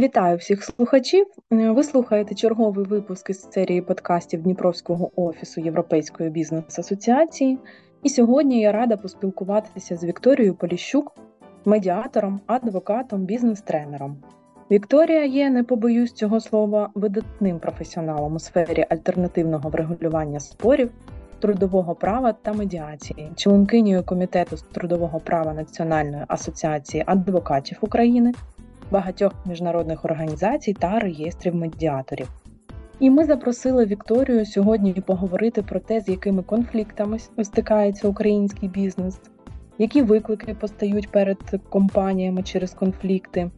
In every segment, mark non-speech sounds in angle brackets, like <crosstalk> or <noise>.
Вітаю всіх слухачів. Е, ви слухаєте черговий випуск із серії подкастів Дніпровського офісу Європейської бізнес-асоціації. І сьогодні я рада поспілкуватися з Вікторією Поліщук, медіатором, адвокатом, бізнес-тренером. Вікторія є, не побоюсь цього слова, видатним професіоналом у сфері альтернативного врегулювання спорів, трудового права та медіації, членкинею комітету з трудового права Національної асоціації адвокатів України багатьох міжнародних організацій та реєстрів медіаторів. І ми запросили Вікторію сьогодні поговорити про те, з якими конфліктами стикається український бізнес, які виклики постають перед компаніями через конфлікти,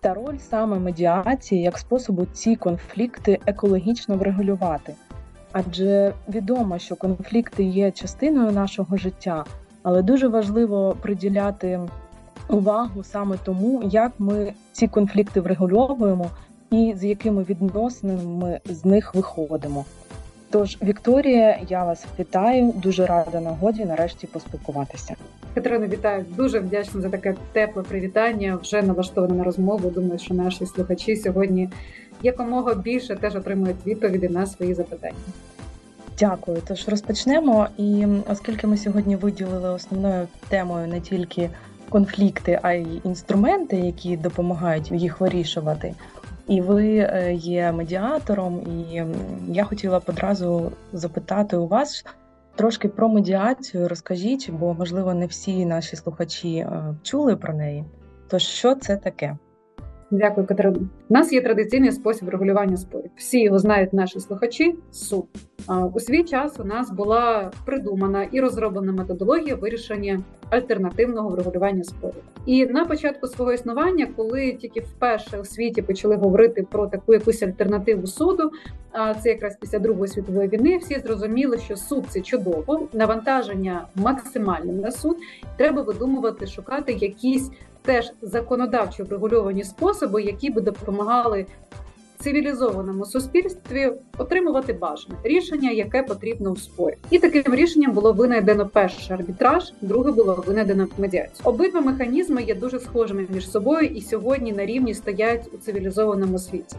та роль саме медіації як способу ці конфлікти екологічно врегулювати. Адже відомо, що конфлікти є частиною нашого життя, але дуже важливо приділяти увагу саме тому, як ми ці конфлікти врегульовуємо і з якими відносинами ми з них виходимо. Тож, Вікторія, я вас вітаю, дуже рада нагоді нарешті поспілкуватися. Катерина, вітаю дуже вдячна за таке тепле привітання. Вже налаштована на розмову. Думаю, що наші слухачі сьогодні якомога більше теж отримують відповіді на свої запитання. Дякую. Тож розпочнемо. І оскільки ми сьогодні виділили основною темою не тільки конфлікти, а й інструменти, які допомагають їх вирішувати. І ви е, є медіатором, і я хотіла б одразу запитати у вас трошки про медіацію. Розкажіть, бо можливо не всі наші слухачі е, чули про неї. То що це таке? Дякую, Катерина. У нас є традиційний спосіб регулювання спорів. Всі його знають наші слухачі. Суд у свій час у нас була придумана і розроблена методологія вирішення альтернативного врегулювання спорів. І на початку свого існування, коли тільки вперше у світі почали говорити про таку якусь альтернативу суду, а це якраз після Другої світової війни, всі зрозуміли, що суд це чудово, навантаження максимальне на суд. Треба видумувати, шукати якісь теж законодавчо врегульовані способи, які би допомагали цивілізованому суспільстві отримувати бажане рішення, яке потрібно у спорі. І таким рішенням було винайдено перший арбітраж, друге було винайдено медіацію. Обидва механізми є дуже схожими між собою і сьогодні на рівні стоять у цивілізованому світі.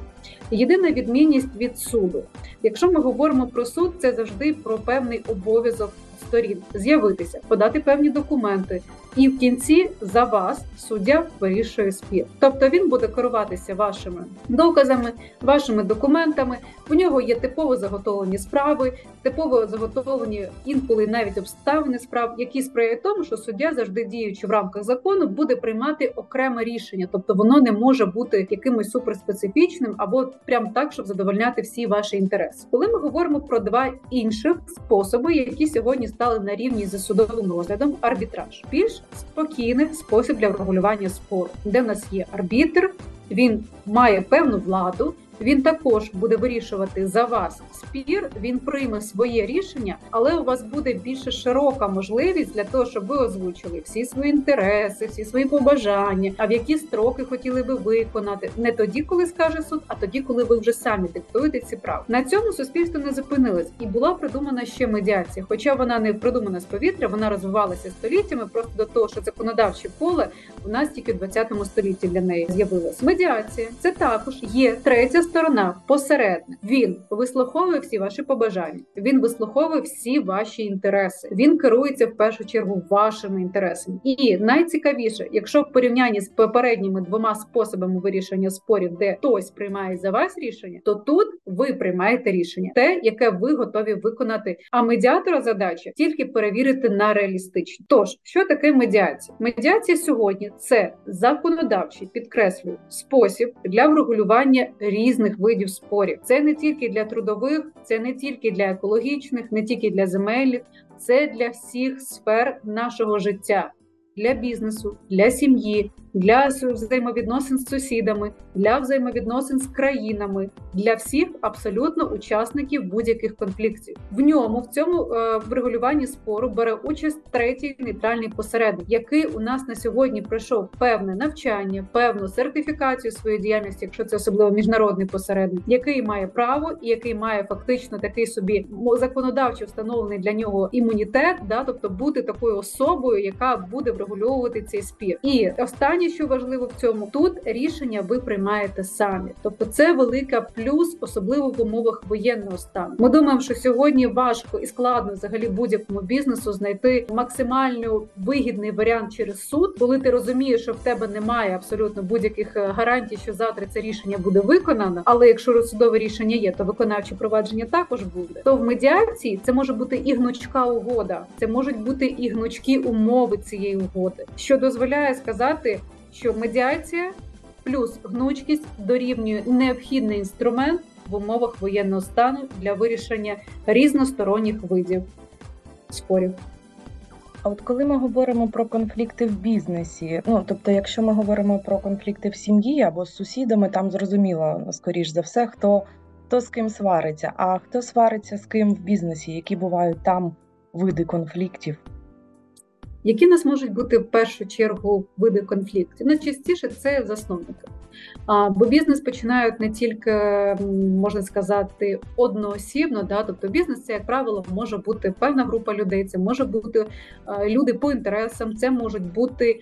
Єдина відмінність від суду. Якщо ми говоримо про суд, це завжди про певний обов'язок сторін з'явитися, подати певні документи, і в кінці за вас суддя вирішує спір. Тобто він буде керуватися вашими доказами, вашими документами. В нього є типово заготовлені справи, типово заготовлені інколи навіть обставини справ, які сприяють тому, що суддя завжди діючи в рамках закону, буде приймати окреме рішення, тобто воно не може бути якимось суперспецифічним або прям так, щоб задовольняти всі ваші інтереси. Коли ми говоримо про два інших способи, які сьогодні стали на рівні за судовим розглядом, арбітраж більш спокійний спосіб для врегулювання спору, де в нас є арбітр, він має певну владу. Він також буде вирішувати за вас спір. Він прийме своє рішення, але у вас буде більше широка можливість для того, щоб ви озвучили всі свої інтереси, всі свої побажання, а в які строки хотіли би виконати не тоді, коли скаже суд, а тоді, коли ви вже самі диктуєте ці права. На цьому суспільство не зупинилось, і була придумана ще медіація. Хоча вона не придумана з повітря, вона розвивалася століттями. Просто до того, що законодавче поле у нас тільки в 20 столітті для неї з'явилось. Медіація це також є третя сторона, посередник. Він вислуховує всі ваші побажання. Він вислуховує всі ваші інтереси. Він керується в першу чергу вашими інтересами. І найцікавіше, якщо в порівнянні з попередніми двома способами вирішення спорів, де хтось приймає за вас рішення, то тут ви приймаєте рішення, те, яке ви готові виконати. А медіатора задача тільки перевірити на реалістичність. Тож що таке медіація? Медіація сьогодні це законодавчий підкреслюю спосіб для врегулювання різних видів спорів. Це не тільки для трудових, це не тільки для екологічних, не тільки для земельних, це для всіх сфер нашого життя, для бізнесу, для сім'ї, для взаємовідносин з сусідами, для взаємовідносин з країнами, для всіх абсолютно учасників будь-яких конфліктів. В ньому в цьому е, врегулюванні спору бере участь третій нейтральний посередник, який у нас на сьогодні пройшов певне навчання, певну сертифікацію своєї діяльності, якщо це особливо міжнародний посередник, який має право і який має фактично такий собі законодавчо встановлений для нього імунітет, да, тобто бути такою особою, яка буде врегульовувати цей спір. І останнє Що важливо в цьому, тут рішення ви приймаєте самі, тобто це велика плюс, особливо в умовах воєнного стану. Ми думаємо, що сьогодні важко і складно взагалі будь-якому бізнесу знайти максимально вигідний варіант через суд, коли ти розумієш, що в тебе немає абсолютно будь-яких е, гарантій, що завтра це рішення буде виконано. Але якщо судове рішення є, то виконавче провадження також буде. То в медіації це може бути і гнучка угода, це можуть бути і гнучкі умови цієї угоди, що дозволяє сказати, що медіація плюс гнучкість дорівнює необхідний інструмент в умовах воєнного стану для вирішення різносторонніх видів спорів. А от коли ми говоримо про конфлікти в бізнесі, ну тобто, якщо ми говоримо про конфлікти в сім'ї або з сусідами, там зрозуміло, скоріш за все, хто хто з ким свариться, а хто свариться з ким в бізнесі, які бувають там види конфліктів. Які нас можуть бути в першу чергу види конфліктів? Найчастіше це засновники. Бо бізнес починають не тільки, можна сказати, одноосібно, да, тобто бізнес це, як правило, може бути певна група людей, це може бути люди по інтересам, це можуть бути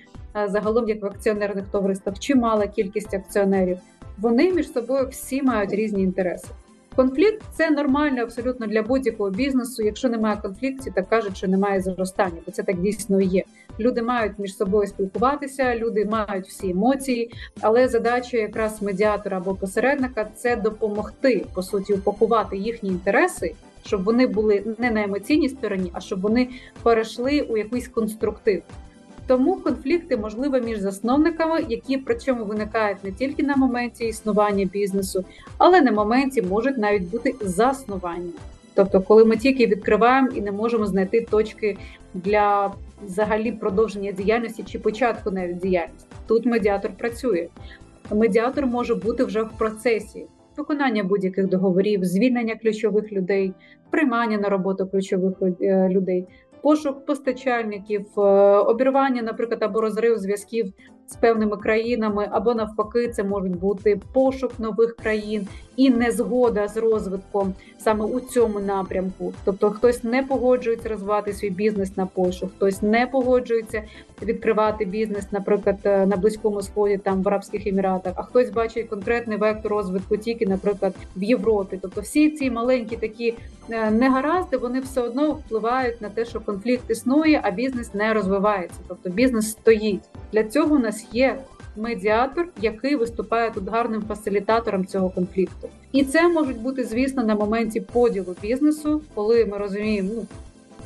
загалом як в акціонерних товариствах чимала кількість акціонерів. Вони між собою всі мають різні інтереси. Конфлікт це нормально абсолютно для будь-якого бізнесу. Якщо немає конфліктів, так кажуть, що немає зростання, бо це так дійсно є. Люди мають між собою спілкуватися, люди мають всі емоції, але задача якраз медіатора або посередника це допомогти по суті упакувати їхні інтереси, щоб вони були не на емоційній стороні, а щоб вони перейшли у якийсь конструктив. Тому конфлікти можливі між засновниками, які при цьому виникають не тільки на моменті існування бізнесу, але на моменті можуть навіть бути заснування. Тобто, коли ми тільки відкриваємо і не можемо знайти точки для взагалі продовження діяльності чи початку навіть діяльності, тут медіатор працює. Медіатор може бути вже в процесі виконання будь-яких договорів, звільнення ключових людей, приймання на роботу ключових е, людей пошук постачальників, е, обірвання, наприклад, або розрив зв'язків з певними країнами, або навпаки, це можуть бути пошук нових країн і незгода з розвитком саме у цьому напрямку. Тобто, хтось не погоджується розвивати свій бізнес на Польщу, хтось не погоджується відкривати бізнес, наприклад, е, на близькому сході, там в Арабських Еміратах, а хтось бачить конкретний вектор розвитку тільки, наприклад, в Європі. Тобто, всі ці маленькі такі е, негаразди вони все одно впливають на те, що конфлікт існує, а бізнес не розвивається. Тобто бізнес стоїть для цього. У нас є медіатор, який виступає тут гарним фасилітатором цього конфлікту. І це можуть бути, звісно, на моменті поділу бізнесу, коли ми розуміємо, ну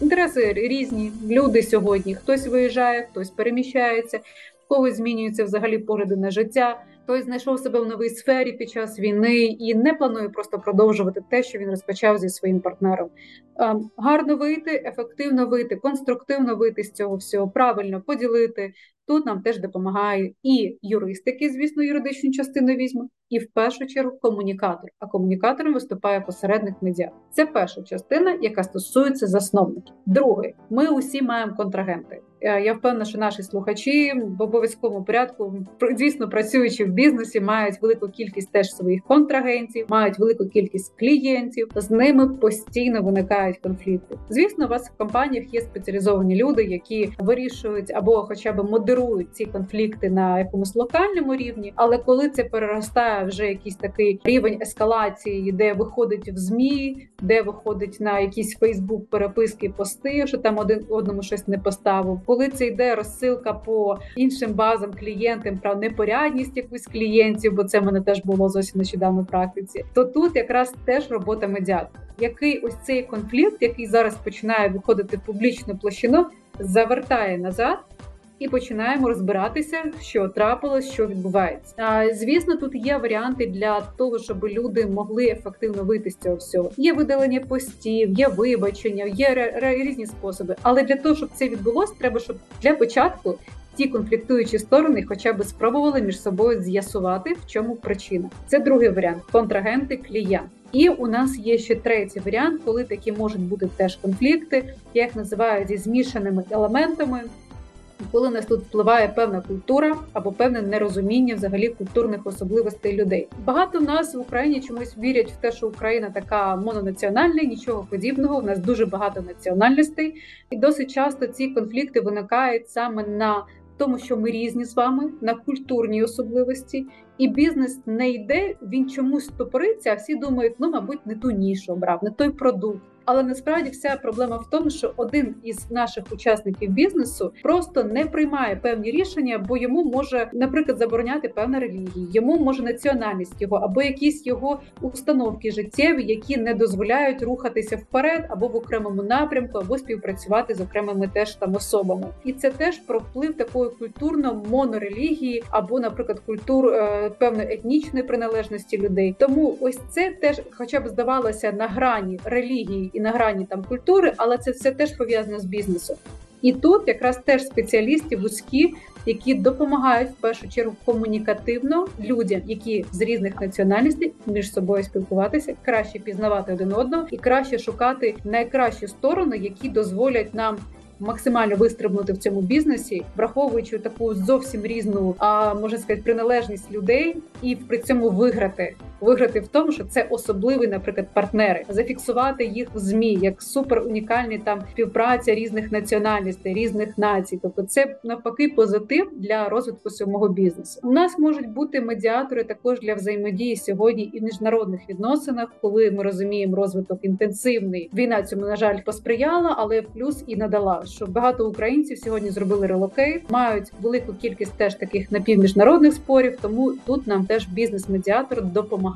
інтереси різні. Люди сьогодні хтось виїжджає, хтось переміщається, в когось змінюються взагалі погляди на життя. Хтось знайшов себе в новій сфері під час війни і не планує просто продовжувати те, що він розпочав зі своїм партнером. Ем, гарно вийти, ефективно вийти, конструктивно вийти з цього всього, правильно поділити, Тут нам теж допомагає і юристики, звісно, юридичну частину візьмуть, і в першу чергу комунікатор. А комунікатором виступає посередник медіа. Це перша частина, яка стосується засновників. Друге, ми усі маємо контрагенти. Е, я впевнена, що наші слухачі в обов'язковому порядку, звісно, працюючи в бізнесі, мають велику кількість теж своїх контрагентів, мають велику кількість клієнтів. З ними постійно виникають конфлікти. Звісно, у вас в компаніях є спеціалізовані люди, які вирішують або, хоча б модерують ці конфлікти на якомусь локальному рівні. Але коли це переростає вже якийсь такий рівень ескалації, де виходить в змі, де виходить на якісь Фейсбук переписки, пости, що там один одному щось не поставив коли це йде розсилка по іншим базам клієнтам про непорядність якусь клієнтів, бо це в мене теж було зовсім нещодавно в практиці. То тут якраз теж робота медіатора. Який ось цей конфлікт, який зараз починає виходити в публічну площину, завертає назад і починаємо розбиратися, що трапилось, що відбувається. А звісно, тут є варіанти для того, щоб люди могли ефективно вийти з цього всього. Є видалення постів, є вибачення, є різні способи. Але для того, щоб це відбулося, треба, щоб для початку. Ті конфліктуючі сторони, хоча б спробували між собою з'ясувати, в чому причина. Це другий варіант контрагенти, клієнт. І у нас є ще третій варіант, коли такі можуть бути теж конфлікти, я їх називаю зі змішаними елементами коли нас тут впливає певна культура або певне нерозуміння взагалі культурних особливостей людей. Багато нас в Україні чомусь вірять в те, що Україна така мононаціональна, нічого подібного. У нас дуже багато національностей, і досить часто ці конфлікти виникають саме на тому що ми різні з вами на культурній особливості, і бізнес не йде. Він чомусь стопориться. А всі думають, ну мабуть, не ту нішу обрав, не той продукт. Але насправді вся проблема в тому, що один із наших учасників бізнесу просто не приймає певні рішення, бо йому може, наприклад, забороняти певна релігія, йому може національність його або якісь його установки життєві, які не дозволяють рухатися вперед або в окремому напрямку, або співпрацювати з окремими теж там особами. І це теж про вплив такої культурно монорелігії, або, наприклад, культур е, певної етнічної приналежності людей. Тому ось це теж, хоча б здавалося, на грані релігії і на грані там культури, але це все теж пов'язано з бізнесом. І тут якраз теж спеціалісти вузькі, які допомагають в першу чергу комунікативно людям, які з різних національностей між собою спілкуватися, краще пізнавати один одного і краще шукати найкращі сторони, які дозволять нам максимально вистрибнути в цьому бізнесі, враховуючи таку зовсім різну, а можна сказати, приналежність людей, і при цьому виграти. Виграти в тому, що це особливі, наприклад, партнери, зафіксувати їх в ЗМІ як супер унікальні там співпраця різних національностей, різних націй. Тобто, це навпаки позитив для розвитку самого бізнесу. У нас можуть бути медіатори також для взаємодії сьогодні і в міжнародних відносинах, коли ми розуміємо розвиток інтенсивний. Війна цьому на жаль посприяла, але плюс і надала що багато українців сьогодні зробили relocate, мають велику кількість теж таких напівміжнародних спорів. Тому тут нам теж бізнес-медіатор допомагає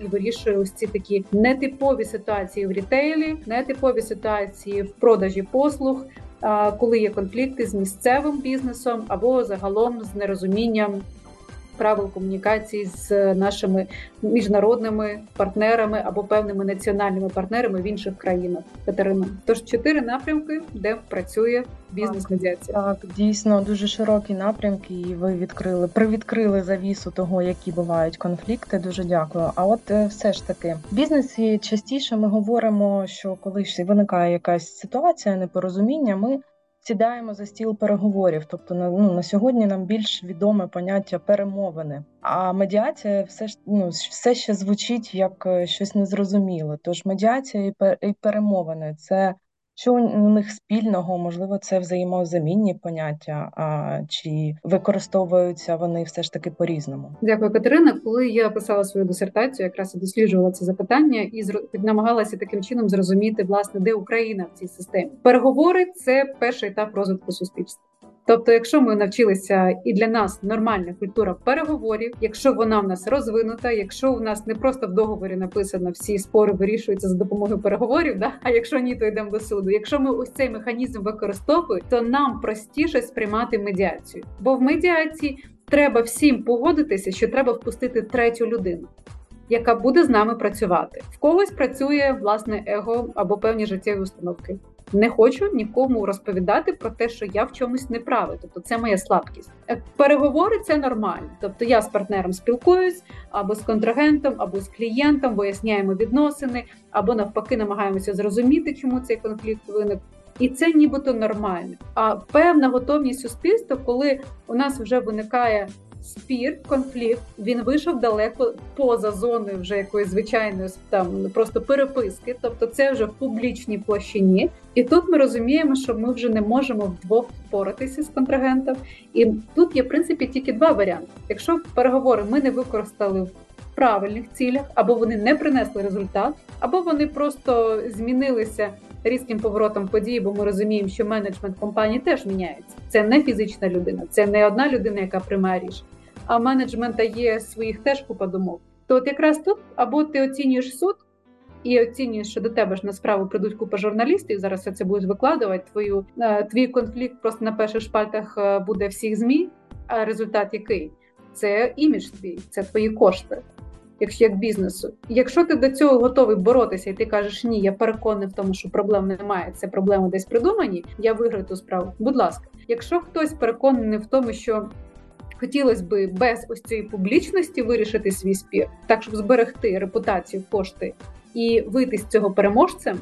і вирішує ось ці такі нетипові ситуації в рітейлі, нетипові ситуації в продажі послуг. Коли є конфлікти з місцевим бізнесом або загалом з нерозумінням правил комунікації з нашими міжнародними партнерами або певними національними партнерами в інших країнах. Катерина, тож чотири напрямки, де працює бізнес-медіація. Так, дійсно дуже широкі напрямки, і ви відкрили привідкрили завісу того, які бувають конфлікти. Дуже дякую. А от е, все ж таки в бізнесі частіше ми говоримо, що коли виникає якась ситуація непорозуміння, ми сідаємо за стіл переговорів. Тобто, на ну на сьогодні нам більш відоме поняття перемовини. А медіація все ж ну все ще звучить як е, щось незрозуміле. Тож медіація і перемовини це що у них спільного, можливо, це взаємозамінні поняття, а чи використовуються вони все ж таки по різному? Дякую, Катерина. Коли я писала свою дисертацію, якраз і досліджувала це запитання і намагалася таким чином зрозуміти, власне, де Україна в цій системі. Переговори це перший етап розвитку суспільства. Тобто, якщо ми навчилися і для нас нормальна культура переговорів, якщо вона в нас розвинута, якщо у нас не просто в договорі написано всі спори вирішуються за допомогою переговорів, да а якщо ні, то йдемо до суду. Якщо ми ось цей механізм використовуємо, то нам простіше сприймати медіацію, бо в медіації треба всім погодитися, що треба впустити третю людину. Яка буде з нами працювати в когось працює власне его або певні життєві установки не хочу нікому розповідати про те, що я в чомусь не правий. Тобто це моя слабкість. Е, переговори це нормально. Тобто я з партнером спілкуюсь або з контрагентом, або з клієнтом, виясняємо відносини, або навпаки, намагаємося зрозуміти, чому цей конфлікт виник. І це нібито нормально. А певна готовність суспільства, коли у нас вже виникає спір, конфлікт, він вийшов далеко поза зоною вже якоїсь звичайної там просто переписки, тобто це вже в публічній площині. І тут ми розуміємо, що ми вже не можемо вдвох впоратися з контрагентом. І тут є в принципі тільки два варіанти. Якщо переговори ми не використали в правильних цілях, або вони не принесли результат, або вони просто змінилися. Різким поворотом події, бо ми розуміємо, що менеджмент компанії теж міняється. Це не фізична людина, це не одна людина, яка приймає рішення а менеджмента є своїх теж купа думок. То от якраз тут або ти оцінюєш суд і оцінюєш, що до тебе ж на справу прийдуть купа журналістів. Зараз все це будуть викладувати. Твою е, твій конфлікт просто на перших шпальтах е, буде всіх змі. А результат який? Це імідж твій, це твої кошти, якщо як бізнесу. Якщо ти до цього готовий боротися, і ти кажеш, ні, я переконаний в тому, що проблем немає, це проблеми десь придумані. Я виграю ту справу. Будь ласка, якщо хтось переконаний в тому, що хотілося би без ось цієї публічності вирішити свій спір, так щоб зберегти репутацію, кошти і вийти з цього переможцем,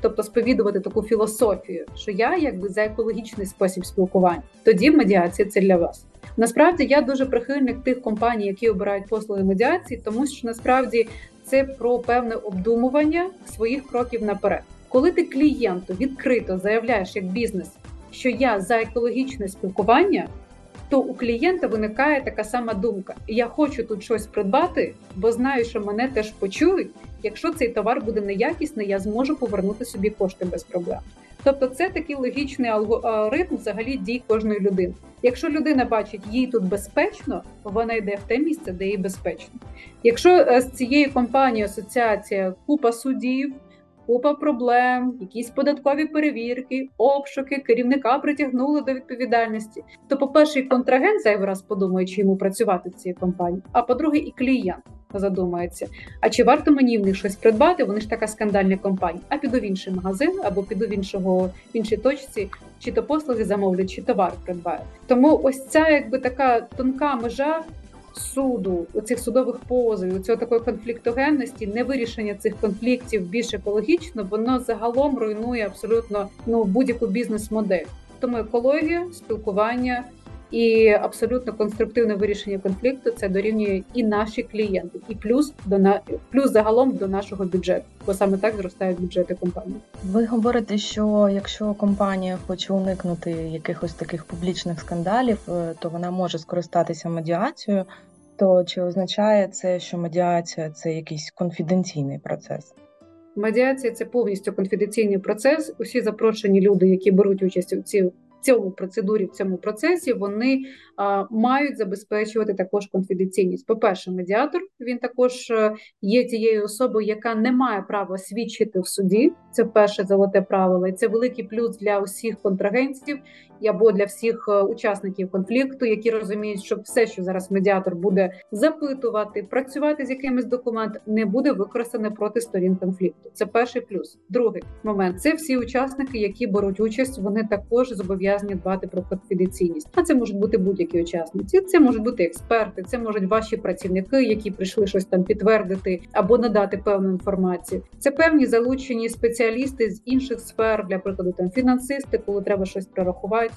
тобто сповідувати таку філософію, що я якби за екологічний спосіб спілкування, тоді медіація це для вас. Насправді я дуже прихильник тих компаній, які обирають послуги медіації, тому що насправді це про певне обдумування своїх кроків наперед. Коли ти клієнту відкрито заявляєш як бізнес, що я за екологічне спілкування, то у клієнта виникає така сама думка: я хочу тут щось придбати, бо знаю, що мене теж почують. Якщо цей товар буде неякісний, я зможу повернути собі кошти без проблем. Тобто, це такий логічний алгоритм взагалі дій кожної людини. Якщо людина бачить, їй тут безпечно, вона йде в те місце, де їй безпечно. Якщо е, з цією компанією асоціація купа судів, купа проблем, якісь податкові перевірки, обшуки, керівника притягнули до відповідальності, то, по перше, і контрагент зайвий раз подумає, чи йому працювати в цій компанії, а по-друге, і клієнт задумається. А чи варто мені в них щось придбати? Вони ж така скандальна компанія. А піду в інший магазин або піду в іншого в іншій точці, чи то послуги замовлять, чи товар придбаю. Тому ось ця якби така тонка межа. Суду цих судових позовів, цього такої конфліктогенності, невирішення цих конфліктів більш екологічно, воно загалом руйнує абсолютно ну будь-яку бізнес-модель. Тому екологія, спілкування, і абсолютно конструктивне вирішення конфлікту це дорівнює і наші клієнти, і плюс до на плюс загалом до нашого бюджету, бо саме так зростають бюджети компанії. Ви говорите, що якщо компанія хоче уникнути якихось таких публічних скандалів, е, то вона може скористатися медіацією. То чи означає це, що медіація це якийсь конфіденційний процес? Медіація це повністю конфіденційний процес. Усі запрошені люди, які беруть участь у цій цьому процедурі, в цьому процесі, вони мають забезпечувати також конфіденційність. По перше, медіатор він також е, є тією особою, яка не має права свідчити в суді. Це перше золоте правило, це великий плюс для усіх контрагентів або для всіх е, учасників конфлікту, які розуміють, що все, що зараз медіатор буде запитувати, працювати з якимись документами, не буде використане проти сторін конфлікту. Це перший плюс. Другий момент це всі учасники, які беруть участь, вони також зобов'язані дбати про конфіденційність. А це можуть бути будь-які учасниці. Це можуть бути експерти, це можуть ваші працівники, які прийшли щось там підтвердити або надати певну інформацію. Це певні залучені спеціалісти з інших сфер, для прикладу там фінансисти, коли треба щось прорахувати.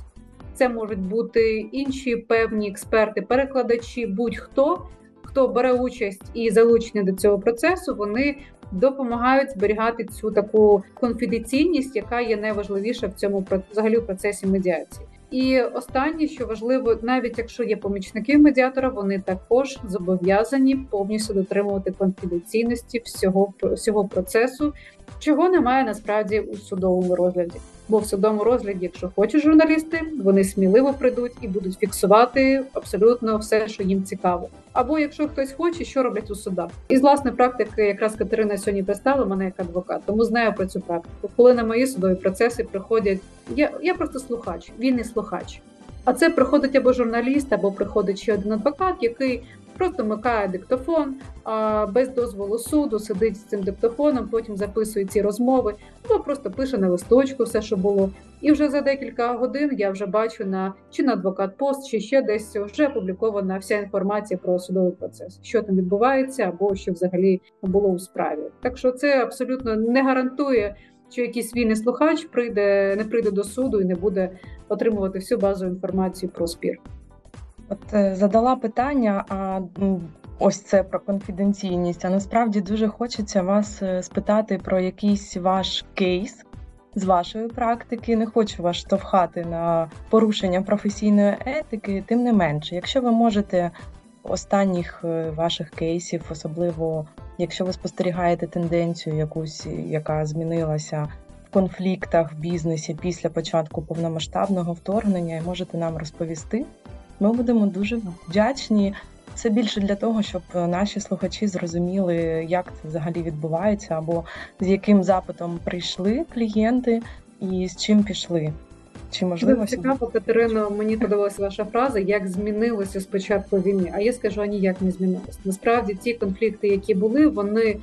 Це можуть бути інші певні експерти, перекладачі, будь-хто хто бере участь і залучений до цього процесу, вони допомагають зберігати цю таку конфіденційність, яка є найважливіша в цьому взагалі в процесі медіації. І останнє, що важливо, навіть якщо є помічники медіатора, вони також зобов'язані повністю дотримувати конфіденційності всього всього процесу, чого немає насправді у судовому розгляді. Бо в судовому розгляді, якщо хочуть журналісти, вони сміливо прийдуть і будуть фіксувати абсолютно все, що їм цікаво. Або якщо хтось хоче, що роблять у судах. І з власної практики, якраз Катерина сьогодні представила мене як адвокат, тому знаю про цю практику. Коли на мої судові процеси приходять, я я просто слухач, не слухач. А це приходить або журналіст, або приходить ще один адвокат, який просто вмикає диктофон без дозволу суду, сидить з цим диктофоном, потім записує ці розмови, або просто пише на листочку все, що було. І вже за декілька годин я вже бачу на чи на адвокат пост, чи ще десь вже опублікована вся інформація про судовий процес, що там відбувається, або що взагалі було у справі. Так що це абсолютно не гарантує. Що якийсь вільний слухач прийде, не прийде до суду і не буде отримувати всю базову інформацію про спір. От е, задала питання, а ось це про конфіденційність. А насправді дуже хочеться вас е, спитати про якийсь ваш кейс з вашої практики. Не хочу вас штовхати на порушення професійної етики, тим не менше, якщо ви можете останніх е, ваших кейсів, особливо якщо ви спостерігаєте тенденцію, якусь яка змінилася. Конфліктах в бізнесі після початку повномасштабного вторгнення і можете нам розповісти. Ми будемо дуже вдячні. Це більше для того, щоб наші слухачі зрозуміли, як це взагалі відбувається, або з яким запитом прийшли клієнти і з чим пішли. Чи можливо цікаво, Катерино? Мені подобалася ваша фраза, як змінилося з початку війни. А я скажу, а ніяк не змінилось. Насправді, ті конфлікти, які були, вони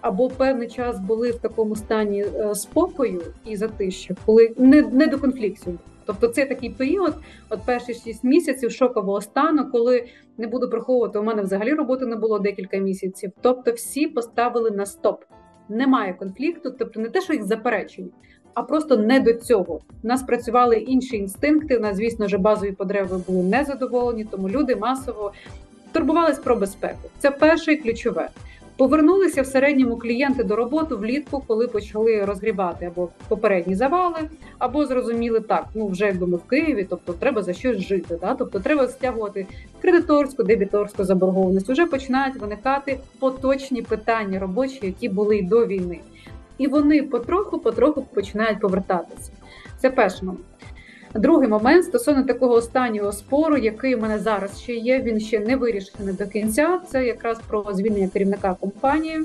або певний час були в такому стані е, спокою і затища, коли не не до конфліктів. Тобто це такий період, от перші 6 місяців шокового стану, коли не буду приховувати, у мене взагалі роботи не було декілька місяців. Тобто, всі поставили на стоп. Немає конфлікту, тобто не те, що їх заперечені, а просто не до цього. У нас працювали інші інстинкти. У нас, звісно ж, базові потреби були незадоволені, тому люди масово турбувались про безпеку. Це перше і ключове. Повернулися в середньому клієнти до роботи влітку, коли почали розгрібати або попередні завали, або зрозуміли так. Ну вже якби ми в Києві, тобто треба за щось жити. Да? Тобто треба стягувати кредиторську, дебіторську заборгованість. Вже починають виникати поточні питання робочі, які були й до війни, і вони потроху-потроху починають повертатися. Це перший момент. Другий момент стосовно такого останнього спору, який у мене зараз ще є, він ще не вирішений до кінця. Це якраз про звільнення керівника компанії.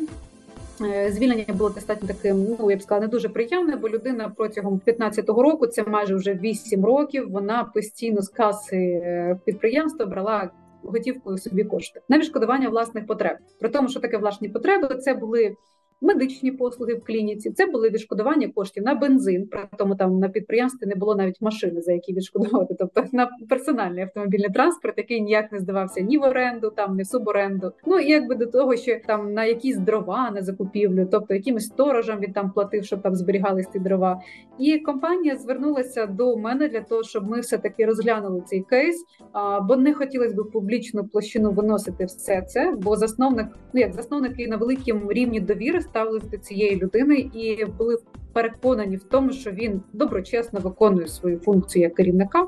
Е, звільнення було достатньо таким, ну я б сказала, не дуже приємне, бо людина протягом 15-го року, це майже вже 8 років. Вона постійно з каси е, підприємства брала готівкою собі кошти на відшкодування власних потреб. При тому, що таке власні потреби, це були медичні послуги в клініці. Це були відшкодування коштів на бензин. При тому там на підприємстві не було навіть машини, за які відшкодувати. Тобто на персональний автомобільний транспорт, який ніяк не здавався ні в оренду, там ні в суборенду. Ну і якби до того, що там на якісь дрова на закупівлю, тобто якимось сторожам він там платив, щоб там зберігались ці дрова. І компанія звернулася до мене для того, щоб ми все таки розглянули цей кейс. Бо не хотілося б публічну площину виносити все це. Бо засновник, ну як засновники на великому рівні довіри ставилися до цієї людини і були переконані в тому, що він доброчесно виконує свою функцію як керівника.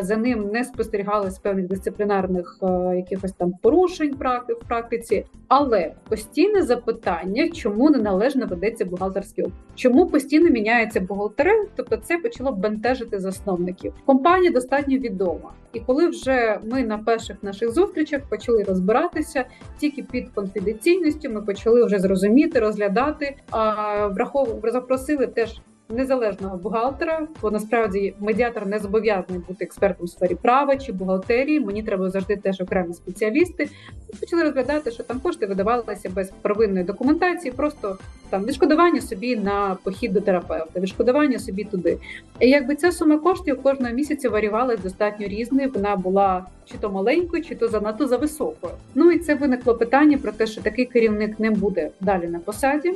За ним не спостерігалось певних дисциплінарних е, якихось там порушень в практиці. Але постійне запитання, чому неналежно ведеться бухгалтерський облік? чому постійно міняється бухгалтери? Тобто, це почало бентежити засновників. Компанія достатньо відома, і коли вже ми на перших наших зустрічах почали розбиратися, тільки під конфіденційністю ми почали вже зрозуміти, розглядати, а враховували запросили теж незалежного бухгалтера, бо насправді медіатор не зобов'язаний бути експертом у сфері права чи бухгалтерії. Мені треба завжди теж окремі спеціалісти. І почали розглядати, що там кошти видавалися без первинної документації, просто там відшкодування собі на похід до терапевта, відшкодування собі туди. І якби ця сума коштів кожного місяця варювалася достатньо різною. Вона була чи то маленькою, чи то занадто за високою. Ну і це виникло питання про те, що такий керівник не буде далі на посаді.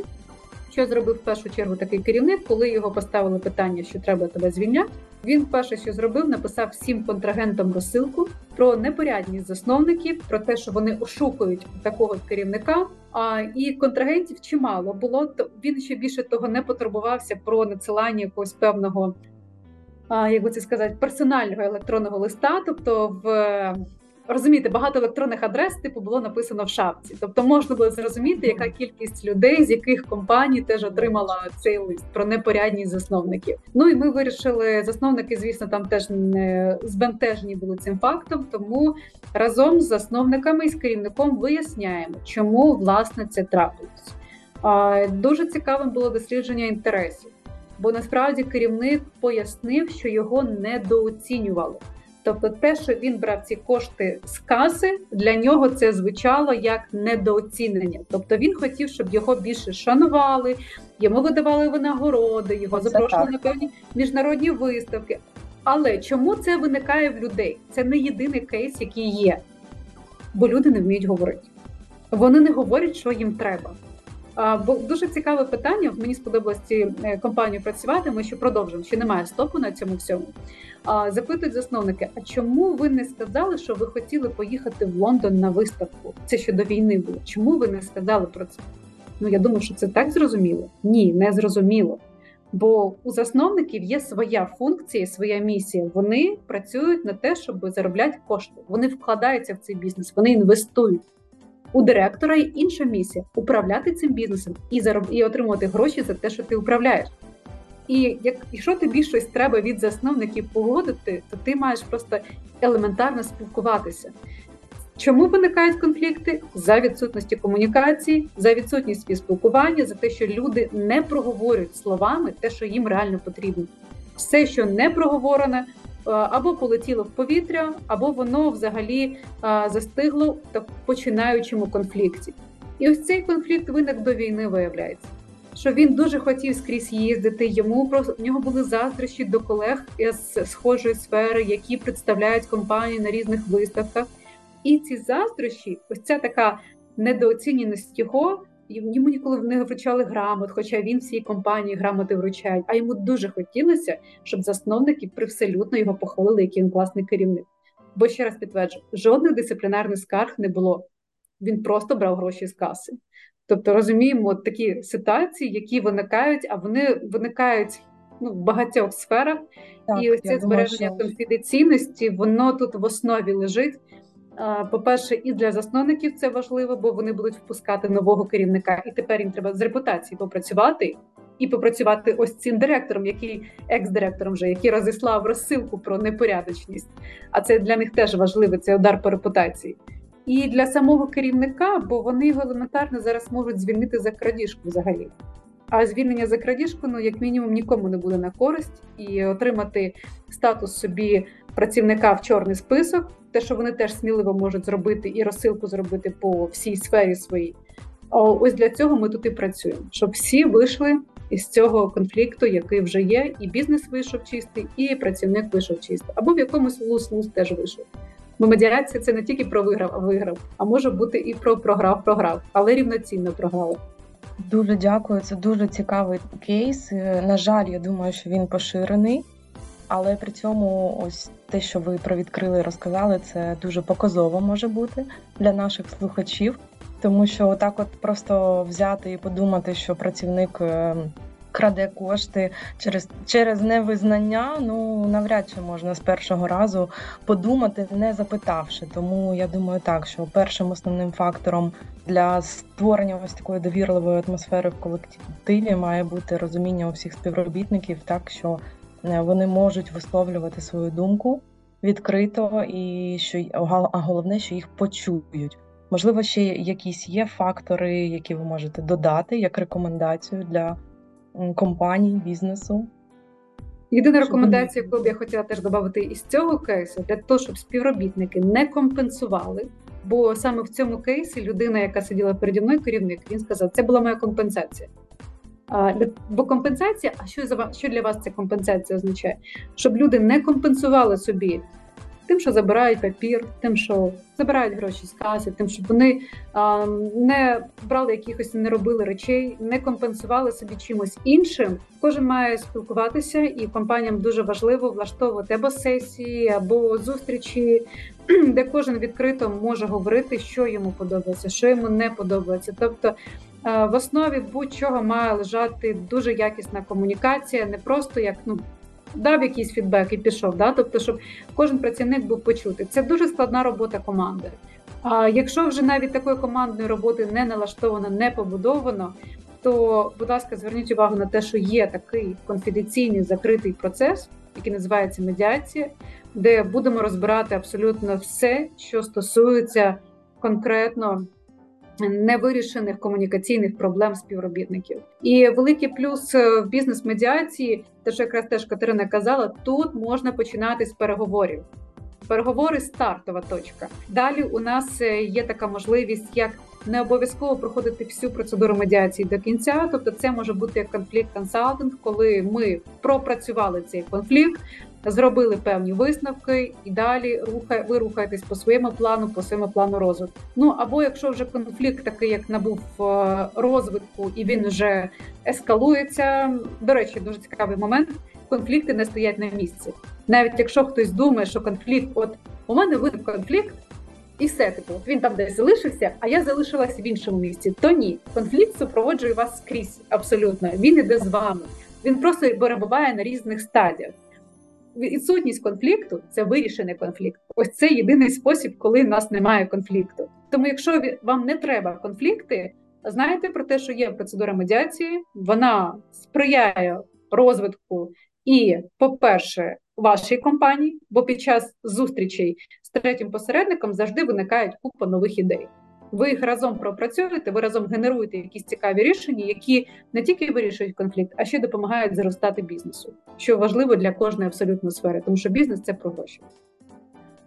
Що зробив в першу чергу такий керівник, коли його поставили питання, що треба тебе звільняти? Він перше, що зробив, написав всім контрагентам розсилку про непорядність засновників, про те, що вони ошукують такого керівника. А і контрагентів чимало було. То він ще більше того не потурбувався про надсилання якогось певного, як би це сказати, персонального електронного листа, тобто в розумієте, багато електронних адрес типу було написано в шапці. Тобто можна було зрозуміти, яка кількість людей, з яких компаній теж отримала цей лист про непорядність засновників. Ну і ми вирішили, засновники, звісно, там теж не збентежені були цим фактом. Тому разом з засновниками і з керівником виясняємо, чому власне це трапилось. Дуже цікавим було дослідження інтересів, бо насправді керівник пояснив, що його недооцінювали. Тобто, те, що він брав ці кошти з каси, для нього це звучало як недооцінення. Тобто він хотів, щоб його більше шанували, йому видавали винагороди, його запрошували на певні міжнародні виставки. Але чому це виникає в людей? Це не єдиний кейс, який є, бо люди не вміють говорити. Вони не говорять, що їм треба. Бо дуже цікаве питання. Мені сподобалось ці е, компанії працювати. Ми ще продовжимо. Ще немає стопу на цьому всьому. Запитують засновники: а чому ви не сказали, що ви хотіли поїхати в Лондон на виставку? Це ще до війни було. Чому ви не сказали про це? Ну я думаю, що це так зрозуміло? Ні, не зрозуміло. Бо у засновників є своя функція, своя місія. Вони працюють на те, щоб заробляти кошти. Вони вкладаються в цей бізнес, вони інвестують. У директора є інша місія управляти цим бізнесом і зароб... і отримувати гроші за те, що ти управляєш. І як якщо тобі щось треба від засновників погодити, то ти маєш просто елементарно спілкуватися. Чому виникають конфлікти? За відсутності комунікації, за відсутність спілкування, за те, що люди не проговорюють словами те, що їм реально потрібно. Все, що не проговорене, або полетіло в повітря, або воно взагалі застигло в починаючому конфлікті. І ось цей конфлікт виник до війни виявляється що він дуже хотів скрізь їздити. Йому просто в нього були заздрощі до колег з схожої сфери, які представляють компанії на різних виставках. І ці заздрощі, ось ця така недооціненість його. Йому ніколи не вручали грамот, хоча він всій компанії грамоти вручають. А йому дуже хотілося, щоб засновники привселюдно його похвалили, який він класний керівник. Бо ще раз підтверджую, жодних дисциплінарних скарг не було. Він просто брав гроші з каси. Тобто розуміємо от такі ситуації, які виникають, а вони виникають ну, в багатьох сферах, Так, і ось це думаю, збереження що конфіденційності, воно тут в основі лежить. По-перше, і для засновників це важливо, бо вони будуть впускати нового керівника, і тепер їм треба з репутації попрацювати і попрацювати ось цим директором, який екс-директором, вже який розіслав розсилку про непорядочність. А це для них теж важливий цей удар по репутації. І для самого керівника, бо вони його елементарно зараз можуть звільнити за крадіжку взагалі. А звільнення за крадіжку, ну як мінімум, нікому не буде на користь і отримати статус собі працівника в чорний список, те, що вони теж сміливо можуть зробити і розсилку зробити по всій сфері своїй. Ось для цього ми тут і працюємо, щоб всі вийшли із цього конфлікту, який вже є, і бізнес вийшов чистий, і працівник вийшов чистий, або в якомусь лус-лус теж вийшов. Бо медіація це не тільки про виграв, а виграв, а може бути і про програв, програв, але рівноцінно програли. Дуже дякую. Це дуже цікавий кейс. Е, на жаль, я думаю, що він поширений, але при цьому, ось те, що ви провідкрили і розказали, це дуже показово може бути для наших слухачів, тому що отак, от просто взяти і подумати, що працівник е, краде кошти через через невизнання. Ну навряд чи можна з першого разу подумати, не запитавши. Тому я думаю, так що першим основним фактором для створення ось такої довірливої атмосфери в колективі має бути розуміння у всіх співробітників, так що вони можуть висловлювати свою думку відкрито і що а головне, що їх почують. Можливо, ще якісь є фактори, які ви можете додати як рекомендацію для компаній, бізнесу. Єдина рекомендація, яку б я хотіла теж додати із цього кейсу, для того, щоб співробітники не компенсували. Бо саме в цьому кейсі людина, яка сиділа переді мною, керівник, він сказав, це була моя компенсація. Бо компенсація, а що за що для вас ця компенсація означає? Щоб люди не компенсували собі тим, що забирають папір, тим, що забирають гроші з каси, тим, щоб вони а, не брали якихось, не робили речей, не компенсували собі чимось іншим. Кожен має спілкуватися, і компаніям дуже важливо влаштовувати або сесії, або зустрічі, <clears throat> де кожен відкрито може говорити, що йому подобається, що йому не подобається. Тобто в основі будь-чого має лежати дуже якісна комунікація, не просто як ну дав якийсь фідбек і пішов. Да? Тобто, щоб кожен працівник був почутий. Це дуже складна робота команди. А якщо вже навіть такої командної роботи не налаштовано, не побудовано, то, будь ласка, зверніть увагу на те, що є такий конфіденційний закритий процес, який називається медіація, де будемо розбирати абсолютно все, що стосується конкретно невирішених комунікаційних проблем співробітників. І великий плюс е, в бізнес-медіації, те, що якраз теж Катерина казала, тут можна починати з переговорів. Переговори стартова точка. Далі у нас е, є така можливість, як не обов'язково проходити всю процедуру медіації до кінця. Тобто, це може бути як конфлікт консалтинг, коли ми пропрацювали цей конфлікт, зробили певні висновки, і далі рухає, ви рухаєтесь по своєму плану, по своєму плану розвитку. Ну або якщо вже конфлікт такий, як набув е, розвитку, і він вже ескалується. До речі, дуже цікавий момент. Конфлікти не стоять на місці, навіть якщо хтось думає, що конфлікт, от у мене виник конфлікт. І все типу, він там десь залишився, а я залишилася в іншому місці. То ні, конфлікт супроводжує вас скрізь абсолютно. Він іде з вами. Він просто перебуває на різних стадіях відсутність конфлікту це вирішений конфлікт. Ось це єдиний спосіб, коли в нас немає конфлікту. Тому, якщо вам не треба конфлікти, знайте про те, що є процедура медіації, вона сприяє розвитку і, по-перше, вашій компанії, бо під час зустрічей з третім посередником завжди виникають купа нових ідей. Ви їх разом пропрацюєте, ви разом генеруєте якісь цікаві рішення, які не тільки вирішують конфлікт, а ще допомагають зростати бізнесу, що важливо для кожної абсолютно сфери, тому що бізнес це про гроші.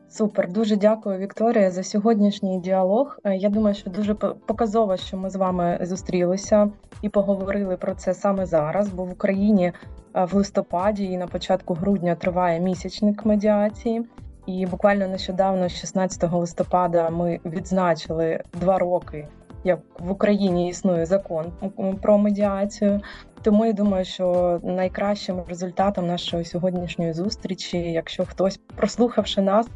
Супер, дуже дякую, Вікторія, за сьогоднішній діалог. Е, я думаю, що дуже показово, що ми з вами зустрілися і поговорили про це саме зараз, бо в Україні е, в листопаді і на початку грудня триває місячник медіації. І буквально нещодавно, 16 листопада, ми відзначили два роки, як в Україні існує закон про медіацію. Тому я думаю, що найкращим результатом нашої сьогоднішньої зустрічі, якщо хтось, прослухавши нас,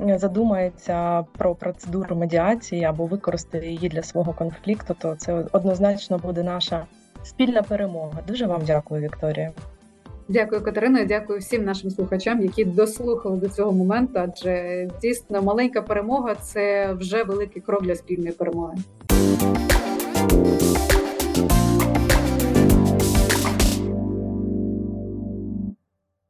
задумається про процедуру медіації або використає її для свого конфлікту, то це однозначно буде наша спільна перемога. Дуже вам дякую, Вікторія. Дякую, Катерино. Дякую всім нашим слухачам, які дослухали до цього моменту. Адже дійсно маленька перемога це вже великий крок для спільної перемоги.